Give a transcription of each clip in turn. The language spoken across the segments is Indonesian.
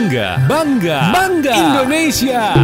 Bangga, bangga, bangga. Indonesia.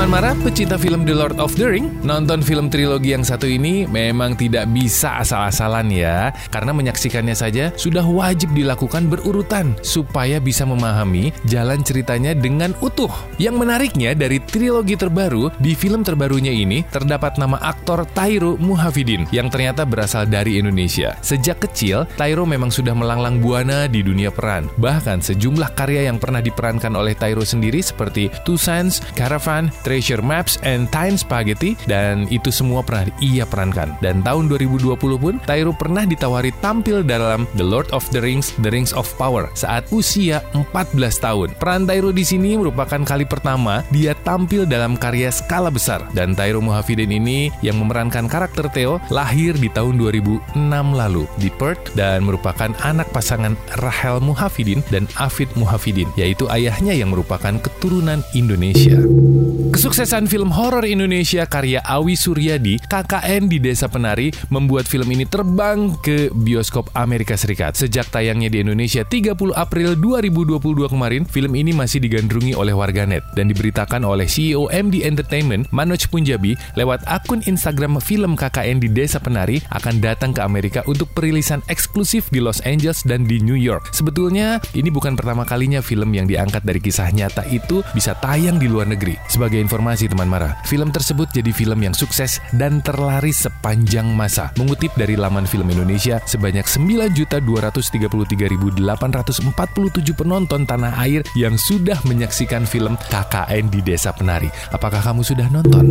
Teman Mara, pecinta film The Lord of the Ring, nonton film trilogi yang satu ini memang tidak bisa asal-asalan ya. Karena menyaksikannya saja sudah wajib dilakukan berurutan supaya bisa memahami jalan ceritanya dengan utuh. Yang menariknya dari trilogi terbaru, di film terbarunya ini terdapat nama aktor Tairo Muhafidin yang ternyata berasal dari Indonesia. Sejak kecil, Tairo memang sudah melanglang buana di dunia peran. Bahkan sejumlah karya yang pernah diperankan oleh Tairo sendiri seperti Two Sons, Caravan, Treasure Maps, and Time Spaghetti, dan itu semua pernah ia perankan. Dan tahun 2020 pun, Tairo pernah ditawari tampil dalam The Lord of the Rings, The Rings of Power saat usia 14 tahun. Peran Tairo di sini merupakan kali pertama dia tampil dalam karya skala besar. Dan Tairo Muhafidin ini yang memerankan karakter Theo lahir di tahun 2006 lalu di Perth dan merupakan anak pasangan Rahel Muhafidin dan Afid Muhafidin, yaitu ayahnya yang merupakan keturunan Indonesia. Kesuksesan film horor Indonesia karya Awi Suryadi, KKN di Desa Penari, membuat film ini terbang ke bioskop Amerika Serikat. Sejak tayangnya di Indonesia 30 April 2022 kemarin, film ini masih digandrungi oleh warganet dan diberitakan oleh CEO MD Entertainment, Manoj Punjabi, lewat akun Instagram film KKN di Desa Penari akan datang ke Amerika untuk perilisan eksklusif di Los Angeles dan di New York. Sebetulnya, ini bukan pertama kalinya film yang diangkat dari kisah nyata itu bisa tayang di luar negeri. Sebagai informasi teman Mara, film tersebut jadi film yang sukses dan terlaris sepanjang masa. Mengutip dari laman film Indonesia, sebanyak 9.233.847 penonton tanah air yang sudah menyaksikan film KKN di Desa Penari. Apakah kamu sudah nonton?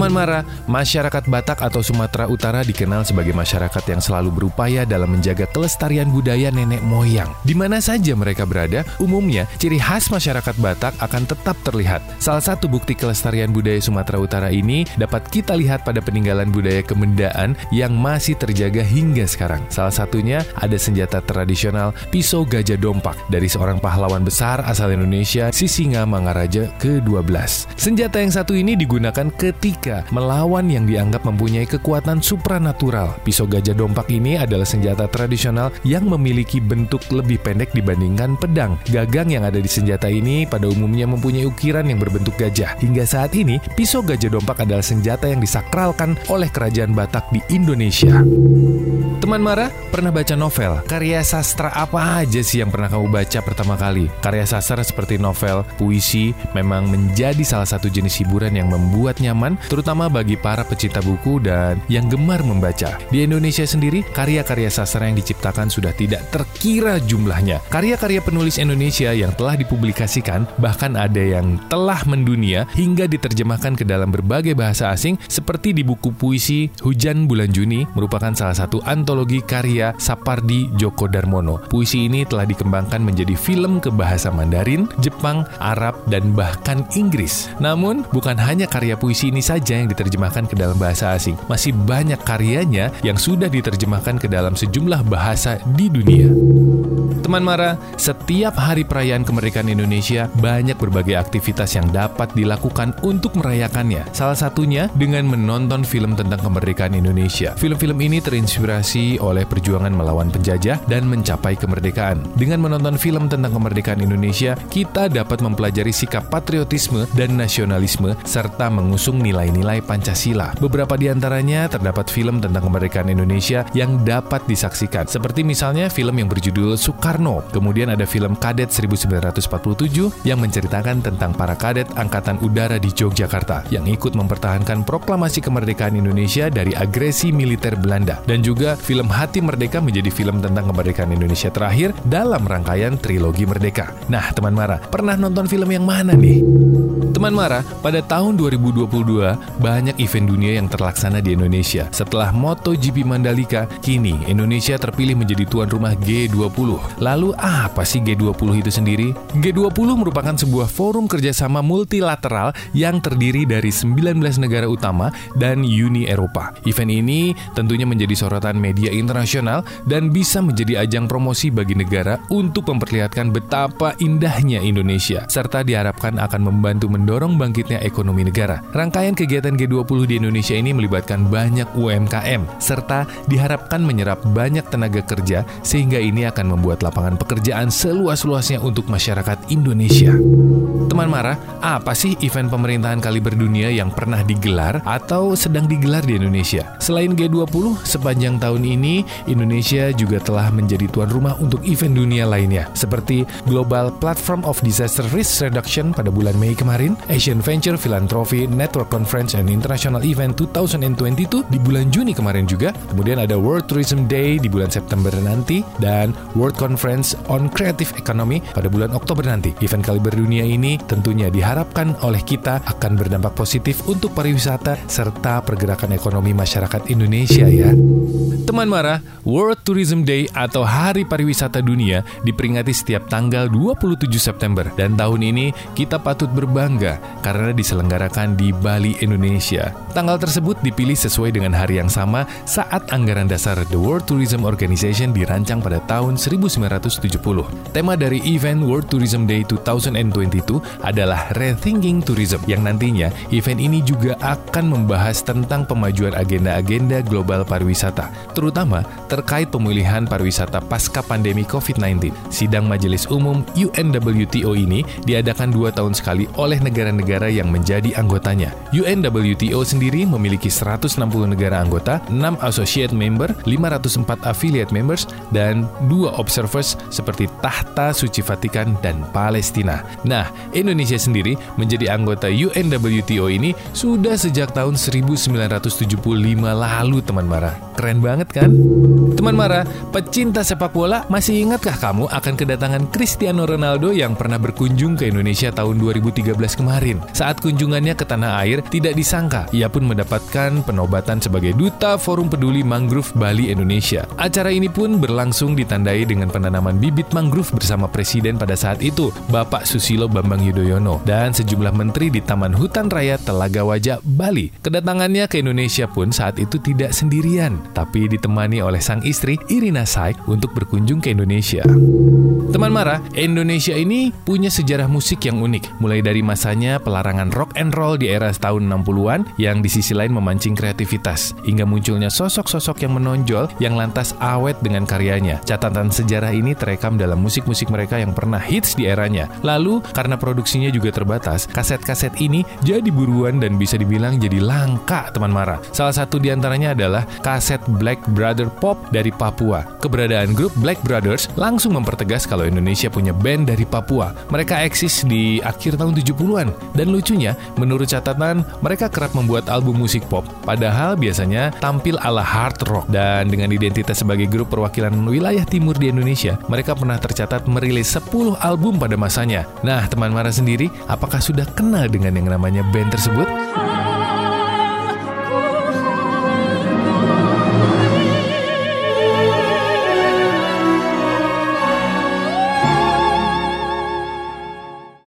Teman Mara, masyarakat Batak atau Sumatera Utara dikenal sebagai masyarakat yang selalu berupaya dalam menjaga kelestarian budaya nenek moyang. Di mana saja mereka berada, umumnya ciri khas masyarakat Batak akan tetap terlihat. Salah satu bukti kelestarian budaya Sumatera Utara ini dapat kita lihat pada peninggalan budaya kemendaan yang masih terjaga hingga sekarang. Salah satunya ada senjata tradisional pisau gajah dompak dari seorang pahlawan besar asal Indonesia, Sisinga Mangaraja ke-12. Senjata yang satu ini digunakan ketika melawan yang dianggap mempunyai kekuatan supranatural. Pisau gajah dompak ini adalah senjata tradisional yang memiliki bentuk lebih pendek dibandingkan pedang. Gagang yang ada di senjata ini pada umumnya mempunyai ukiran yang berbentuk gajah. Hingga saat ini, pisau gajah dompak adalah senjata yang disakralkan oleh kerajaan Batak di Indonesia. Teman Mara, pernah baca novel? Karya sastra apa aja sih yang pernah kamu baca pertama kali? Karya sastra seperti novel, puisi, memang menjadi salah satu jenis hiburan yang membuat nyaman, terutama bagi para pecinta buku dan yang gemar membaca. Di Indonesia sendiri, karya-karya sastra yang diciptakan sudah tidak terkira jumlahnya. Karya-karya penulis Indonesia yang telah dipublikasikan, bahkan ada yang telah mendunia hingga diterjemahkan ke dalam berbagai bahasa asing, seperti di buku puisi Hujan Bulan Juni, merupakan salah satu antologi karya Sapardi Djoko Darmono. Puisi ini telah dikembangkan menjadi film ke bahasa Mandarin, Jepang, Arab, dan bahkan Inggris. Namun, bukan hanya karya puisi ini saja yang diterjemahkan ke dalam bahasa asing. Masih banyak karyanya yang sudah diterjemahkan ke dalam sejumlah bahasa di dunia. Teman Mara, setiap hari perayaan kemerdekaan Indonesia banyak berbagai aktivitas yang dapat dilakukan untuk merayakannya. Salah satunya dengan menonton film tentang kemerdekaan Indonesia. Film-film ini terinspirasi oleh perjuangan melawan penjajah dan mencapai kemerdekaan. Dengan menonton film tentang kemerdekaan Indonesia, kita dapat mempelajari sikap patriotisme dan nasionalisme serta mengusung nilai-nilai Pancasila. Beberapa di antaranya terdapat film tentang kemerdekaan Indonesia yang dapat disaksikan, seperti misalnya film yang berjudul Soekarno. Kemudian ada film Kadet 1947 yang menceritakan tentang para kadet Angkatan Udara di Yogyakarta yang ikut mempertahankan proklamasi kemerdekaan Indonesia dari agresi militer Belanda. Dan juga film Hati Merdeka menjadi film tentang kemerdekaan Indonesia terakhir dalam rangkaian trilogi Merdeka. Nah, teman Mara, pernah nonton film yang mana nih? Teman Mara, pada tahun 2022 banyak event dunia yang terlaksana di Indonesia. Setelah MotoGP Mandalika, kini Indonesia terpilih menjadi tuan rumah G20. Lalu apa sih G20 itu sendiri? G20 merupakan sebuah forum kerjasama multilateral yang terdiri dari 19 negara utama dan Uni Eropa. Event ini tentunya menjadi sorotan media internasional dan bisa menjadi ajang promosi bagi negara untuk memperlihatkan betapa indahnya Indonesia, serta diharapkan akan membantu mendorong bangkitnya ekonomi negara. Rangkaian kegiatan G20 di Indonesia ini melibatkan banyak UMKM, serta diharapkan menyerap banyak tenaga kerja sehingga ini akan membuat lapangan pekerjaan seluas-luasnya untuk masyarakat Indonesia. Teman marah, apa sih event pemerintahan kaliber dunia yang pernah digelar atau sedang digelar di Indonesia? Selain G20, sepanjang tahun ini Indonesia juga telah menjadi tuan rumah untuk event dunia lainnya, seperti Global Platform of Disaster Risk Reduction pada bulan Mei kemarin, Asian Venture Philanthropy Network Conference and International Event 2022 di bulan Juni kemarin juga, kemudian ada World Tourism Day di bulan September nanti, dan World Conference on Creative Economy pada bulan Oktober nanti. Event kaliber dunia ini tentunya diharapkan oleh kita akan berdampak positif untuk pariwisata serta pergerakan ekonomi masyarakat Indonesia ya. Teman Mara, World Tourism Day atau Hari Pariwisata Dunia diperingati setiap tanggal 27 September dan tahun ini kita patut berbangga karena diselenggarakan di Bali, Indonesia. Tanggal tersebut dipilih sesuai dengan hari yang sama saat anggaran dasar The World Tourism Organization dirancang pada tahun 1970. Tema dari event World Tourism Day 2022 adalah Rethinking Tourism yang nantinya event ini juga akan membahas tentang pemajuan agenda-agenda global pariwisata terutama terkait pemulihan pariwisata pasca pandemi COVID-19. Sidang Majelis Umum UNWTO ini diadakan dua tahun sekali oleh negara-negara yang menjadi anggotanya. UNWTO sendiri memiliki 160 negara anggota, 6 associate member, 504 affiliate members, dan dua observers seperti Tahta Suci Vatikan dan Palestina. Nah, Indonesia sendiri menjadi anggota UNWTO ini sudah sejak tahun 1975 lalu, teman Mara. Keren banget kan? Teman Mara, pecinta sepak bola, masih ingatkah kamu akan kedatangan Cristiano Ronaldo yang pernah berkunjung ke Indonesia tahun 2013 kemarin? Saat kunjungannya ke tanah air, tidak disangka ia pun mendapatkan penobatan sebagai Duta Forum Peduli Mangrove Bali Indonesia. Acara ini pun berlangsung ditandai dengan penanaman bibit mangrove bersama Presiden pada saat itu, Bapak Susilo Bambang Yudhoyono, dan sejumlah menteri di Taman Hutan Raya Telaga Wajah, Bali. Kedatangannya ke Indonesia pun saat itu tidak sendirian, tapi ditemani oleh sang istri Irina Saik untuk berkunjung ke Indonesia. Teman Mara, Indonesia ini punya sejarah musik yang unik, mulai dari masanya pelarangan rock and roll di era tahun 60-an yang di sisi lain memancing kreativitas, hingga munculnya sosok-sosok yang menonjol yang lantas awet dengan karyanya. Catatan sejarah ini terekam dalam musik-musik mereka yang pernah hits di eranya. Lalu, karena produksinya juga terbatas, kaset-kaset ini jadi buruan dan bisa dibilang jadi langka, teman Mara. Salah satu di antaranya adalah kaset Black Brother Pop dari Papua. Keberadaan grup Black Brothers langsung mempertegas kalau Indonesia punya band dari Papua. Mereka eksis di akhir tahun 70-an. Dan lucunya, menurut catatan, mereka kerap membuat album musik pop, padahal biasanya tampil ala hard rock. Dan dengan identitas sebagai grup perwakilan wilayah timur di Indonesia, mereka pernah tercatat merilis 10 album pada masanya. Nah, teman Mara sendiri, apakah sudah kenal dengan yang namanya band tersebut?